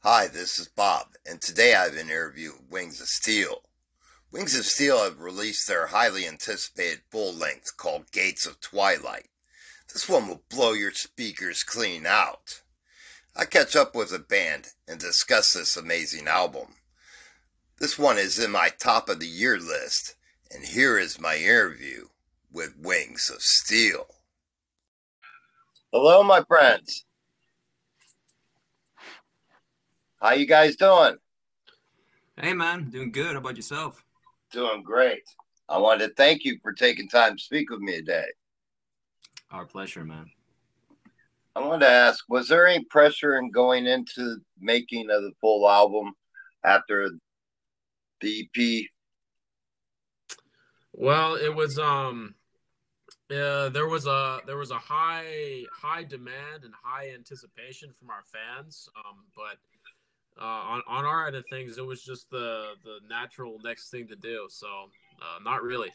Hi, this is Bob, and today I have an interview with Wings of Steel. Wings of Steel have released their highly anticipated full length called Gates of Twilight. This one will blow your speakers clean out. I catch up with the band and discuss this amazing album. This one is in my top of the year list, and here is my interview with Wings of Steel. Hello, my friends. How you guys doing? Hey man, doing good. How about yourself? Doing great. I wanted to thank you for taking time to speak with me today. Our pleasure, man. I wanted to ask, was there any pressure in going into making of the full album after the EP? Well, it was um uh, there was a there was a high high demand and high anticipation from our fans, um, but uh, on on our end of things, it was just the the natural next thing to do. So uh, not really.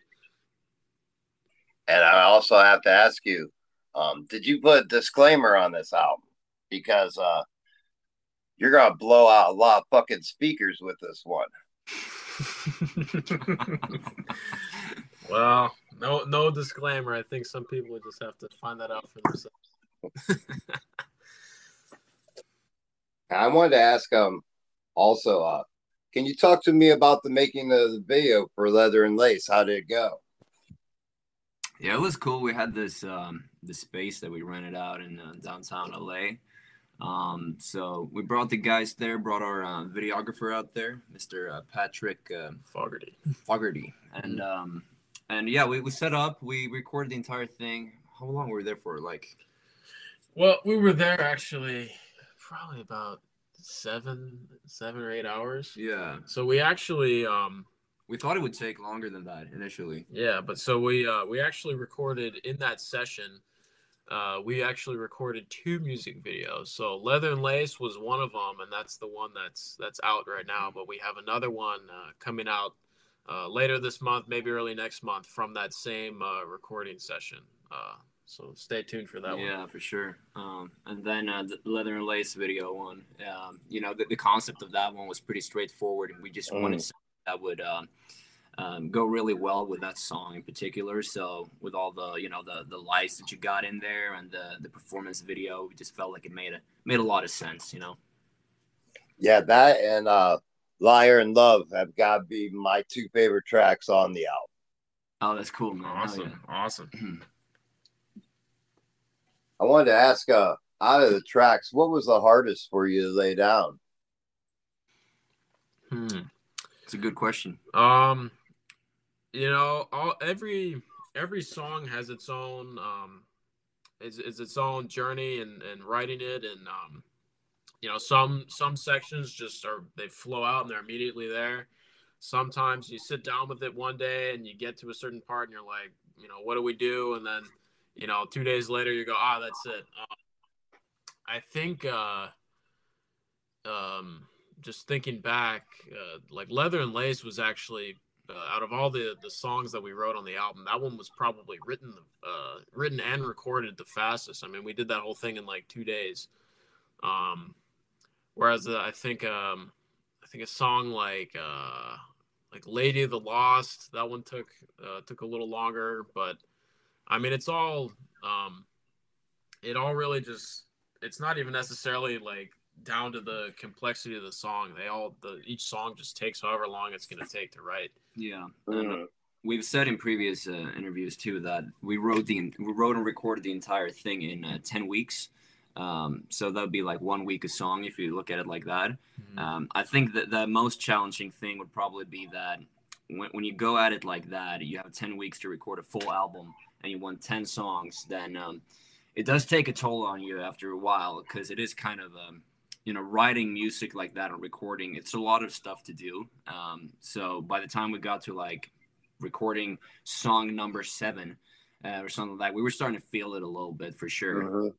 And I also have to ask you, um, did you put a disclaimer on this album? Because uh, you're gonna blow out a lot of fucking speakers with this one. well, no no disclaimer. I think some people just have to find that out for themselves. I wanted to ask um also uh can you talk to me about the making of the video for Leather and Lace? How did it go? Yeah, it was cool. We had this um the space that we rented out in uh, downtown LA. Um, so we brought the guys there, brought our uh, videographer out there, Mr. Uh, Patrick uh, Fogarty. Fogarty, and um, and yeah, we, we set up, we recorded the entire thing. How long were we there for? Like, well, we were there actually probably about seven, seven or eight hours. Yeah. So we actually, um, we thought it would take longer than that initially. Yeah, but so we uh, we actually recorded in that session. Uh, we actually recorded two music videos. So Leather and Lace was one of them, and that's the one that's that's out right now. But we have another one uh, coming out uh, later this month, maybe early next month, from that same uh, recording session. So stay tuned for that yeah, one. Yeah, for sure. Um, and then uh, the leather and lace video one. Um, you know, the, the, concept of that one was pretty straightforward, and we just mm. wanted something that would um, um, go really well with that song in particular. So with all the you know the the lights that you got in there and the the performance video, we just felt like it made a made a lot of sense. You know. Yeah, that and uh, Liar in Love have got to be my two favorite tracks on the album. Oh, that's cool, man. Awesome, yeah. awesome. I wanted to ask, uh, out of the tracks, what was the hardest for you to lay down? Hmm, it's a good question. Um, you know, all every every song has its own um, is is its own journey and and writing it, and um, you know, some some sections just are they flow out and they're immediately there. Sometimes you sit down with it one day and you get to a certain part and you're like, you know, what do we do? And then you know, two days later you go, ah, oh, that's it. Um, I think, uh, um, just thinking back, uh, like Leather and Lace was actually uh, out of all the the songs that we wrote on the album, that one was probably written, uh, written and recorded the fastest. I mean, we did that whole thing in like two days. Um, whereas uh, I think, um, I think a song like, uh, like Lady of the Lost, that one took uh, took a little longer, but I mean, it's all, um, it all really just, it's not even necessarily like down to the complexity of the song. They all, the each song just takes however long it's going to take to write. Yeah. Mm-hmm. we've said in previous uh, interviews too that we wrote the we wrote and recorded the entire thing in uh, 10 weeks um, so that would be like one week a song if you look at it like that mm-hmm. um, i think that the most challenging thing would probably be that when, when you go at it like that you have 10 weeks to record a full album and you want 10 songs, then um, it does take a toll on you after a while because it is kind of, um, you know, writing music like that and recording, it's a lot of stuff to do. Um, so by the time we got to like recording song number seven uh, or something like that, we were starting to feel it a little bit for sure. Uh-huh.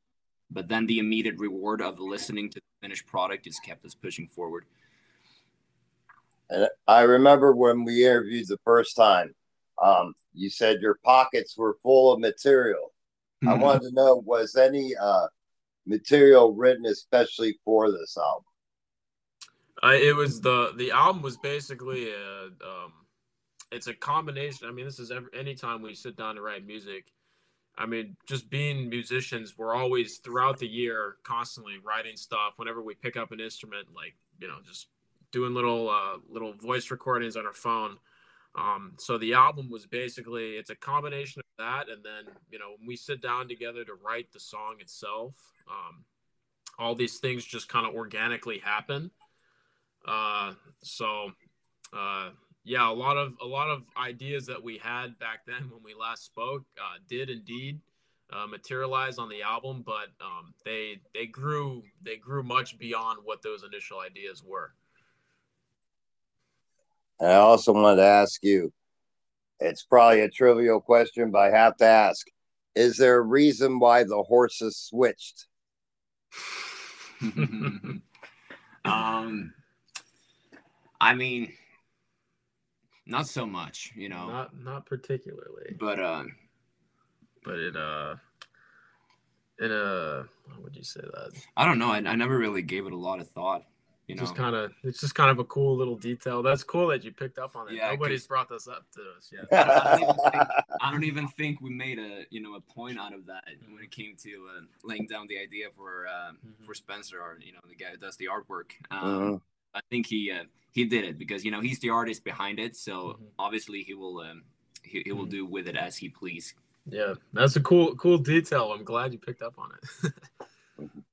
But then the immediate reward of listening to the finished product has kept us pushing forward. And I remember when we interviewed the first time, um, you said your pockets were full of material. Mm-hmm. I wanted to know was any uh, material written especially for this album? Uh, it was the the album was basically a um, it's a combination. I mean, this is every anytime we sit down to write music. I mean, just being musicians, we're always throughout the year constantly writing stuff. Whenever we pick up an instrument, like you know, just doing little uh, little voice recordings on our phone. Um, so the album was basically it's a combination of that, and then you know when we sit down together to write the song itself, um, all these things just kind of organically happen. Uh, so uh, yeah, a lot of a lot of ideas that we had back then when we last spoke uh, did indeed uh, materialize on the album, but um, they they grew they grew much beyond what those initial ideas were. I also wanted to ask you it's probably a trivial question, but I have to ask is there a reason why the horses switched? um, I mean, not so much, you know. Not not particularly. But uh, but it uh, it uh, how would you say that? I don't know. I, I never really gave it a lot of thought. You know, just kind of it's just kind of a cool little detail. That's cool that you picked up on it. Yeah, Nobody's brought this up to us yet. I, don't think, I, don't even think we made a you know a point out of that when it came to uh, laying down the idea for uh, mm-hmm. for Spencer or you know the guy who does the artwork. Um, mm-hmm. I think he uh, he did it because you know he's the artist behind it, so mm-hmm. obviously he will um, he, he will mm-hmm. do with it as he please. Yeah, that's a cool cool detail. I'm glad you picked up on it.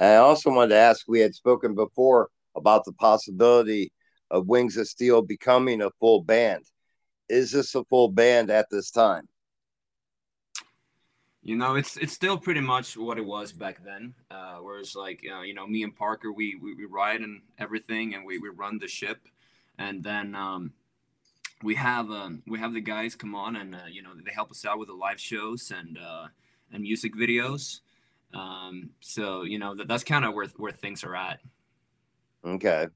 I also wanted to ask we had spoken before about the possibility of Wings of Steel becoming a full band. Is this a full band at this time? You know, it's it's still pretty much what it was back then. Uh, whereas, like, uh, you know, me and Parker, we we, we ride and everything, and we, we run the ship, and then um, we have um, we have the guys come on and uh, you know they help us out with the live shows and uh, and music videos. Um, so you know that, that's kind of where where things are at. Okay.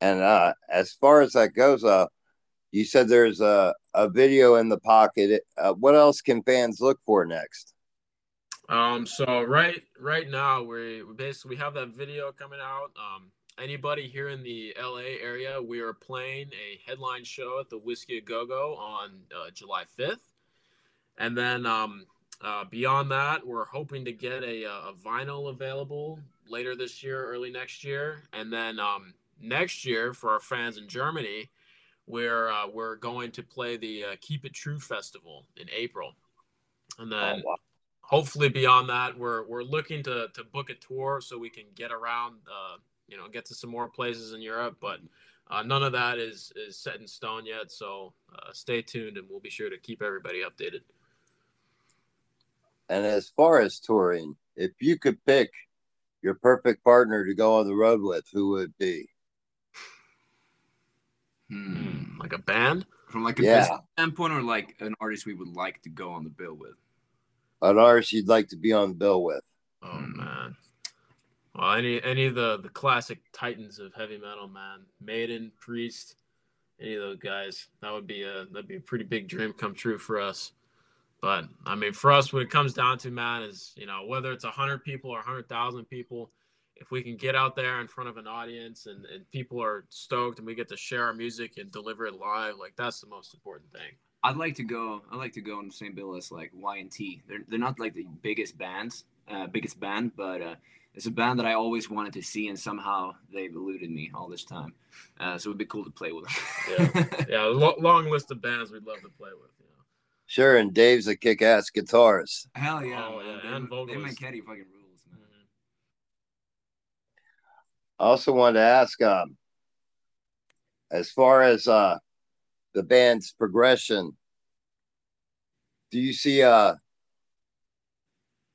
And uh, as far as that goes, uh, you said there's a, a video in the pocket. Uh, what else can fans look for next? Um, so right right now we we basically we have that video coming out. Um, anybody here in the LA area, we are playing a headline show at the Whisky a Go Go on uh, July 5th, and then um, uh, beyond that, we're hoping to get a, a vinyl available later this year, early next year, and then um, next year for our fans in Germany, we're uh, we're going to play the uh, Keep It True festival in April, and then oh, wow. hopefully beyond that, we're we're looking to to book a tour so we can get around, uh, you know, get to some more places in Europe, but. Uh, none of that is is set in stone yet, so uh, stay tuned, and we'll be sure to keep everybody updated. And as far as touring, if you could pick your perfect partner to go on the road with, who would be? Hmm. Like a band? From like a yeah. business standpoint, or like an artist we would like to go on the bill with? An artist you'd like to be on the bill with. Oh hmm. man. Well, any any of the the classic titans of heavy metal, man, Maiden, Priest, any of those guys, that would be a that'd be a pretty big dream come true for us. But I mean, for us, what it comes down to, man, is you know whether it's a hundred people or a hundred thousand people, if we can get out there in front of an audience and, and people are stoked and we get to share our music and deliver it live, like that's the most important thing. I'd like to go. I'd like to go on the same bill as like Y and T. They're they're not like the biggest bands, uh, biggest band, but uh, it's a band that I always wanted to see, and somehow they've eluded me all this time. Uh, so it'd be cool to play with them. yeah, yeah, long list of bands we'd love to play with. Sure, and Dave's a kick-ass guitarist. Hell yeah, oh, yeah. and vocalist. Dave Meniketti fucking rules, man. I also wanted to ask, um, as far as uh, the band's progression, do you see uh,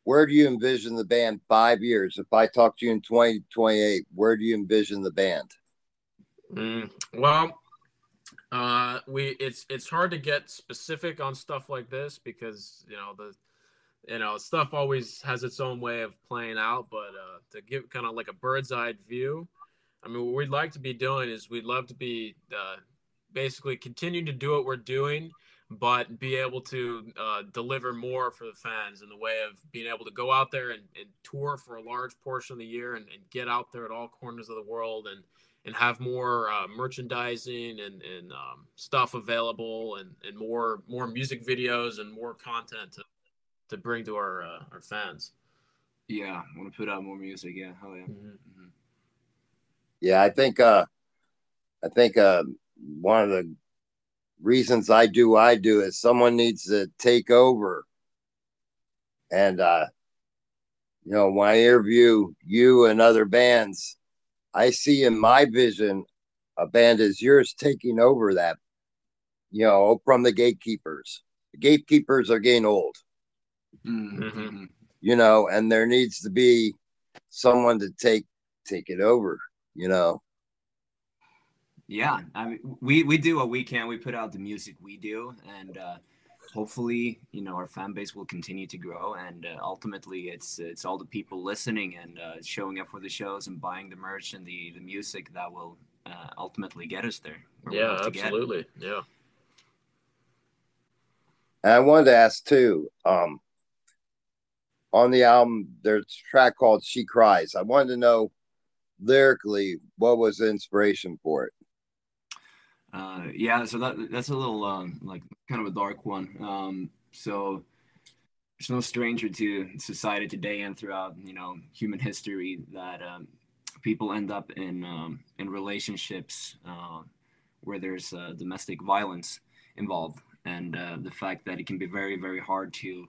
where do you envision the band five years? If I talk to you in 2028, where do you envision the band? Mm, well, uh, we it's it's hard to get specific on stuff like this because you know the you know stuff always has its own way of playing out. But uh, to give kind of like a bird's eye view, I mean, what we'd like to be doing is we'd love to be uh, basically continuing to do what we're doing, but be able to uh, deliver more for the fans in the way of being able to go out there and, and tour for a large portion of the year and, and, get out there at all corners of the world and and have more uh, merchandising and, and um, stuff available and, and more more music videos and more content to, to bring to our uh, our fans. Yeah, I want to put out more music. Yeah, hell yeah. Mm-hmm. Mm-hmm. Yeah, I think uh, I think uh, one of the reasons I do I do is someone needs to take over. And uh you know, when I interview you and other bands, I see in my vision a band as yours taking over that, you know, from the gatekeepers. The gatekeepers are getting old. Mm-hmm. You know, and there needs to be someone to take take it over, you know. Yeah, I mean, we we do what we can. We put out the music we do, and uh, hopefully, you know, our fan base will continue to grow. And uh, ultimately, it's it's all the people listening and uh, showing up for the shows and buying the merch and the the music that will uh, ultimately get us there. Yeah, absolutely. Yeah. And I wanted to ask too. Um, on the album, there's a track called "She Cries." I wanted to know lyrically what was the inspiration for it uh, yeah, so that that's a little um, like kind of a dark one. Um, so it's no stranger to society today and throughout you know human history that um, people end up in um, in relationships uh, where there's uh, domestic violence involved, and uh, the fact that it can be very very hard to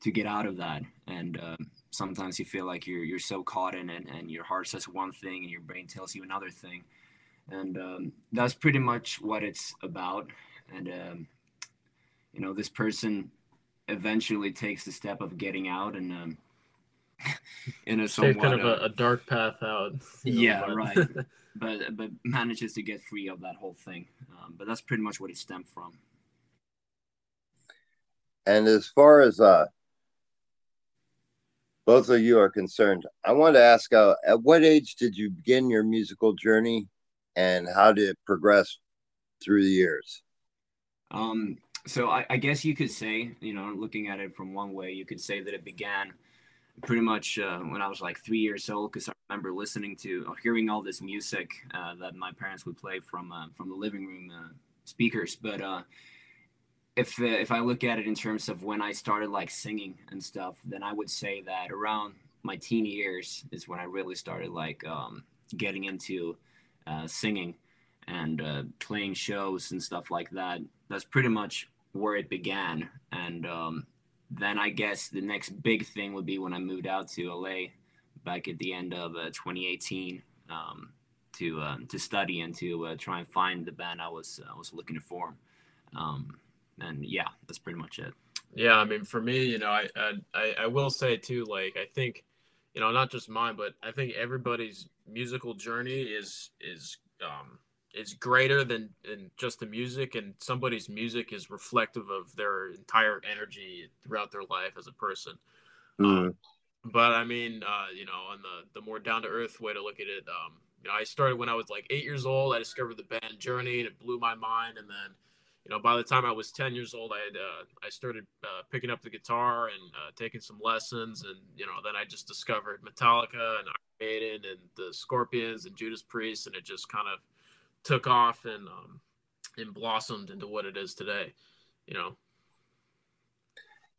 to get out of that, and uh, sometimes you feel like you're you're so caught in it, and your heart says one thing and your brain tells you another thing and um, that's pretty much what it's about. And um, you know this person eventually takes the step of getting out and um, in a somewhat kind of a, a, dark path out yeah know, right. But but manages to get free of that whole thing. Um, but that's pretty much what it stemmed from. And as far as uh both of you are concerned i want to ask uh, at what age did you begin your musical journey and how did it progress through the years? Um, so I, I, guess you could say, you know, looking at it from one way, you could say that it began pretty much uh, when I was like three years old, because I remember listening to, or hearing all this music uh, that my parents would play from uh, from the living room uh, speakers. But uh, if uh, if I look at it in terms of when I started like singing and stuff, then I would say that around my teen years is when I really started like um, getting into uh, singing and uh, playing shows and stuff like that. That's pretty much where it began. And um, then I guess the next big thing would be when I moved out to LA back at the end of uh, 2018 um, to uh, to study and to uh, try and find the band I was I was looking to form. Um, and yeah, that's pretty much it. Yeah, I mean, for me, you know, I, I I will say too, like I think you know, not just mine, but I think everybody's musical journey is is um, is greater than, than just the music, and somebody's music is reflective of their entire energy throughout their life as a person. Mm. Um, but I mean, uh, you know, on the the more down to earth way to look at it, um, you know, I started when I was like eight years old. I discovered the band Journey, and it blew my mind, and then you know, by the time I was 10 years old, I had, uh, I started uh, picking up the guitar and uh, taking some lessons. And, you know, then I just discovered Metallica and Iron Maiden and the Scorpions and Judas Priest. And it just kind of took off and, um, and blossomed into what it is today, you know.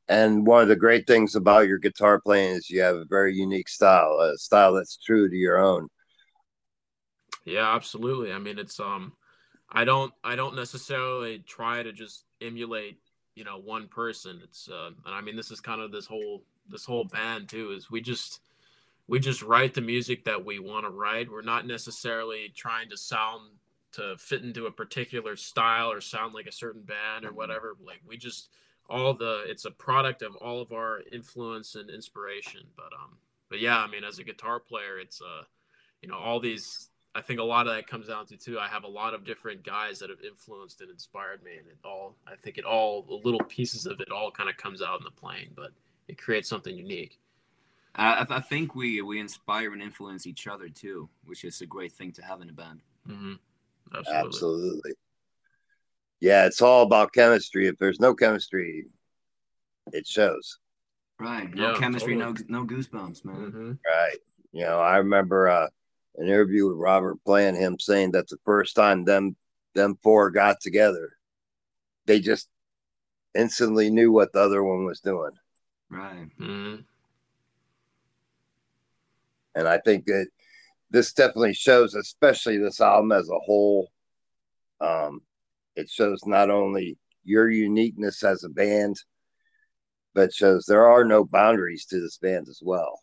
And one of the great things about your guitar playing is you have a very unique style, a style that's true to your own. Yeah, absolutely. I mean, it's, um, I don't I don't necessarily try to just emulate you know one person. It's uh, and I mean this is kind of this whole this whole band too is we just we just write the music that we want to write. We're not necessarily trying to sound to fit into a particular style or sound like a certain band or whatever. Like we just all the it's a product of all of our influence and inspiration. But um but yeah, I mean as a guitar player, it's uh you know all these I think a lot of that comes down to too. I have a lot of different guys that have influenced and inspired me, and it all. I think it all the little pieces of it all kind of comes out in the playing, but it creates something unique. I, I think we we inspire and influence each other too, which is a great thing to have in a band. Mm-hmm. Absolutely. Absolutely. Yeah, it's all about chemistry. If there's no chemistry, it shows. Right. No Yeah, chemistry, totally. no no goosebumps, man. Mhm. Right. You know, I remember uh, an interview with Robert playing him saying that the first time them them four got together, they just instantly knew what the other one was doing. Right. Mhm. And I think that this definitely shows, especially this album as a whole. Um, it shows not only your uniqueness as a band, but shows there are no boundaries to this band as well.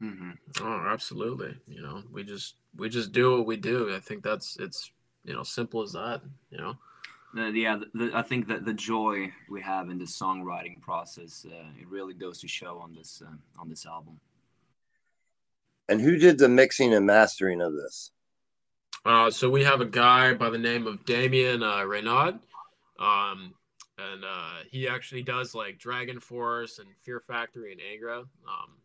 Hmm Oh, absolutely. You know, we just we just do what we do. I think that's it's you know simple as that. You know. The, yeah, the, the, I think that the joy we have in the songwriting process, uh, it really goes to show on this uh, on this album. And who did the mixing and mastering of this? Uh, so we have a guy by the name of Damien uh, Rainaud, um, and uh, he actually does like DragonForce and Fear Factory and Angra. Um,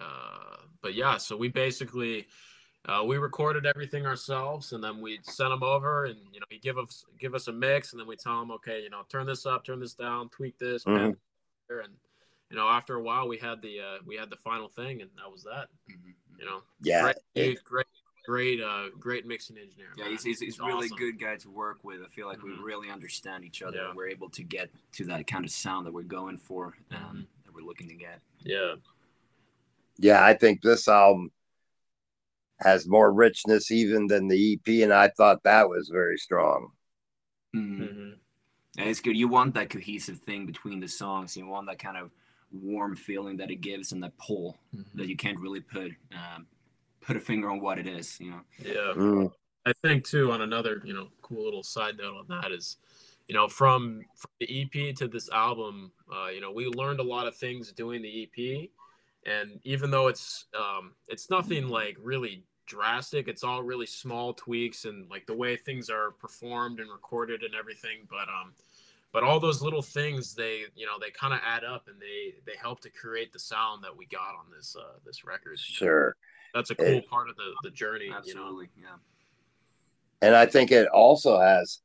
uh, but yeah, so we basically uh, we recorded everything ourselves, and then we sent him over, and you know he give us give us a mix, and then we tell him, okay, you know, turn this up, turn this down, tweak this, Mhm. and you know after a while we had the uh, we had the final thing, and that was that. Mhm. You know, Yeah, great, it- great, great, uh, great mixing engineer. Yeah, man. he's, he's, he's He's really awesome. good guy to work with. I feel like we Mhm. really understand each other. Yeah. and We're able to get to that kind of sound that we're going for, um, Mhm. that we're looking to get. Yeah, yeah, I think this album has more richness even than the EP, and I thought that was very strong. Mhm. hmm And it's good. You want that cohesive thing between the songs. You want that kind of warm feeling that it gives and that pull that you can't really put um, put a finger on what it is. You know. yeah. Mm, I think too. On another, you know, cool little side note on that is, you know, from, from the EP to this album, uh, you know, we learned a lot of things doing the EP, and even though it's um, it's nothing like really drastic, it's all really small tweaks and like the way things are performed and recorded and everything. But um, but all those little things, they you know, they kind of add up and they they help to create the sound that we got on this uh, this record. sure. That's a Yeah. cool part of the the journey. You know. Absolutely. Yeah. And I think it also has,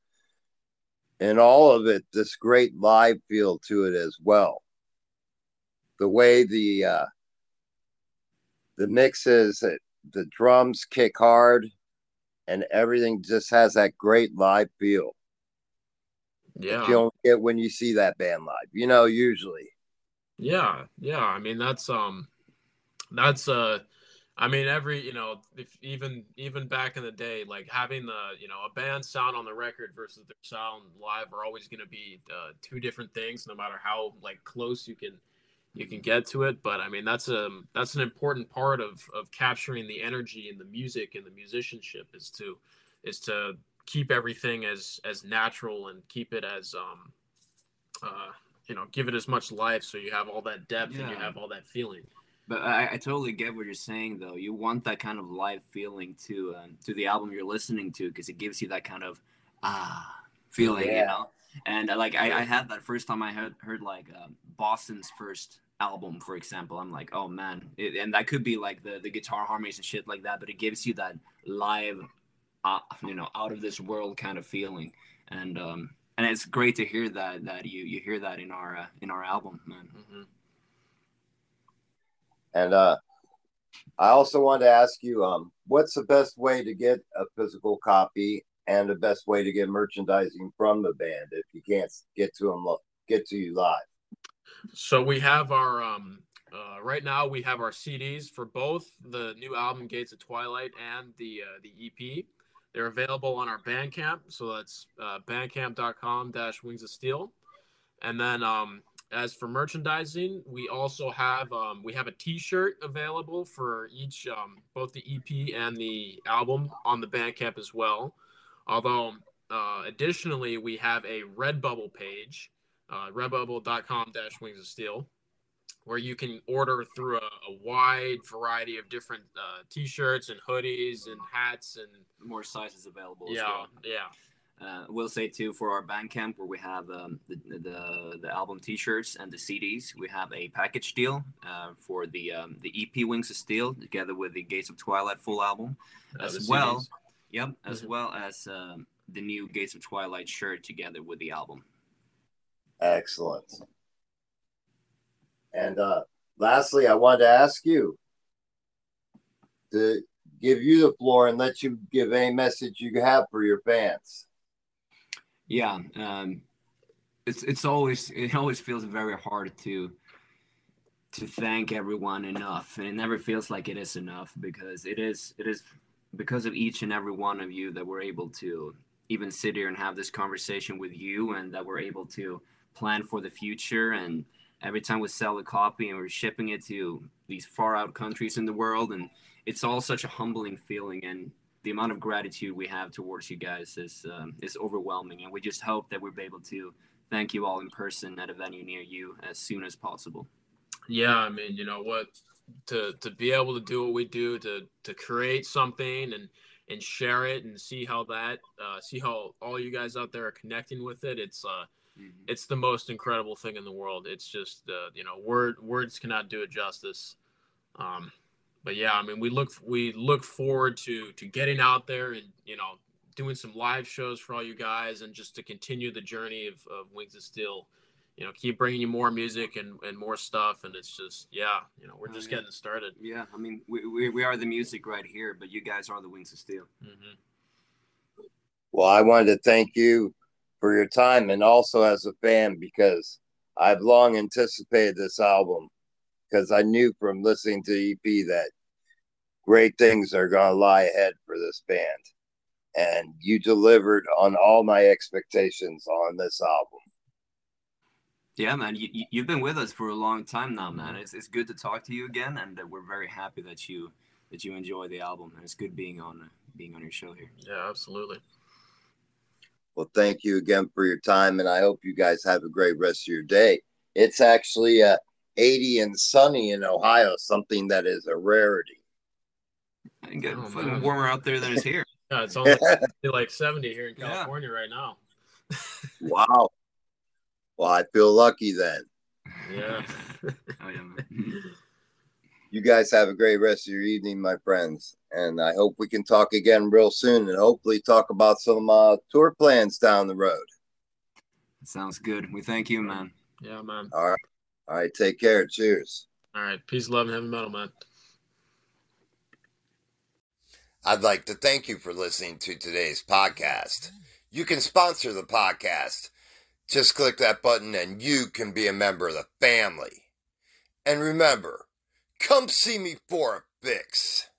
in all of it, this great live feel to it as well. The way the uh, the mix is, that the drums kick hard, and everything just has that great live feel. Yeah. you don't get when you see that band live. You know, usually. Yeah, yeah. I mean, that's um, that's uh, I mean, every you know, if even even back in the day, like having the you know a band sound on the record versus their sound live are always going to be uh, two different things, no matter how like close you can you can get to it. But I mean, that's a that's an important part of of capturing the energy and the music and the musicianship is to is to keep everything as as natural and keep it as um uh you know give it as much life so you have all that depth and you have all that feeling But I, I totally get what you're saying, though. You want that kind of live feeling to uh, to the album you're listening to because it gives you that kind of ah feeling, you know. And uh, like I, I had that first time I heard heard like uh, Boston's first album, for example. I'm like, oh man, it, and that could be like the the guitar harmonies and shit like that, but it gives you that live, uh, you know, out of this world kind of feeling, and um and it's great to hear that that you you hear that in our uh, in our album, man. mm-hmm. And uh, I also wanted to ask you, um, what's the best way to get a physical copy and the best way to get merchandising from the band if you can't get to them, get to you live? so we have our um uh, right now we have our cds for both the new album gates of twilight and the uh, the ep they're available on our bandcamp so that's uh, bandcamp.com dash wings of steel. And then um as for merchandising we also have um, we have a t-shirt available for each um, both the ep and the album on the bandcamp as well although uh, additionally we have a redbubble page uh, redbubble.com dash wings of steel where you can order through a, a wide variety of different uh, t-shirts and hoodies and hats and More sizes available. as yeah well. yeah Uh, we'll say too for our Bandcamp where we have um, the, the the album T-shirts and the CDs. We have a package deal uh, for the um, the EP Wings of Steel together with the Gates of Twilight full album, Uh, as well. CDs. Yep, as Mhm. well as um, the new Gates of Twilight shirt together with the album. Excellent. And uh, lastly, I wanted to ask you to give you the floor and let you give any message you have for your fans. Yeah, um, it's it's always it always feels very hard to to thank everyone enough, and it never feels like it is enough because it is it is because of each and every one of you that we're able to even sit here and have this conversation with you, and that we're able to plan for the future. And every time we sell a copy and we're shipping it to these far out countries in the world and it's all such a humbling feeling. And the amount of gratitude we have towards you guys is um, is overwhelming. And we just hope that we'll be able to thank you all in person at a venue near you as soon as possible. Yeah i mean you know what to to be able to do what we do to to create something and and share it and see how that uh, see how all you guys out there are connecting with it it's uh mm-hmm. it's the most incredible thing in the world it's just uh, you know word words cannot do it justice um but yeah, I mean, we look we look forward to to getting out there and you know doing some live shows for all you guys and just to continue the journey of, of Wings of Steel. You know, keep bringing you more music and, and more stuff, and it's just yeah, you know, we're just getting started. Yeah, I mean, we, we, we are the music right here, but you guys are the Wings of Steel. Mm-hmm. Well, I wanted to thank you for your time and also as a fan because I've long anticipated this album because I knew from listening to EP that great things are going to lie ahead for this band. And you delivered on all my expectations on this album. Yeah, man, you, you've been with us for a long time now, man. It's, it's good to talk to you again, and we're very happy that you that you enjoy the album, and it's good being on being on your show here. Yeah, absolutely. Well, thank you again for your time, and I hope you guys have a great rest of your day. It's actually uh, 80 and sunny in Ohio, something that is a rarity. I get oh, warmer out there than it's here. yeah, it's only like 70 here in California yeah. right now. wow. Well, I feel lucky then. Yeah. oh, yeah you guys have a great rest of your evening, my friends. And I hope we can talk again real soon and hopefully talk about some uh, tour plans down the road. Sounds good. We thank you, man. Yeah, man. All right. All right, take care. Cheers. All right, peace, love, and heavy metal, man. I'd like to thank you for listening to today's podcast. You can sponsor the podcast. Just click that button and you can be a member of the family. And remember, come see me for a fix.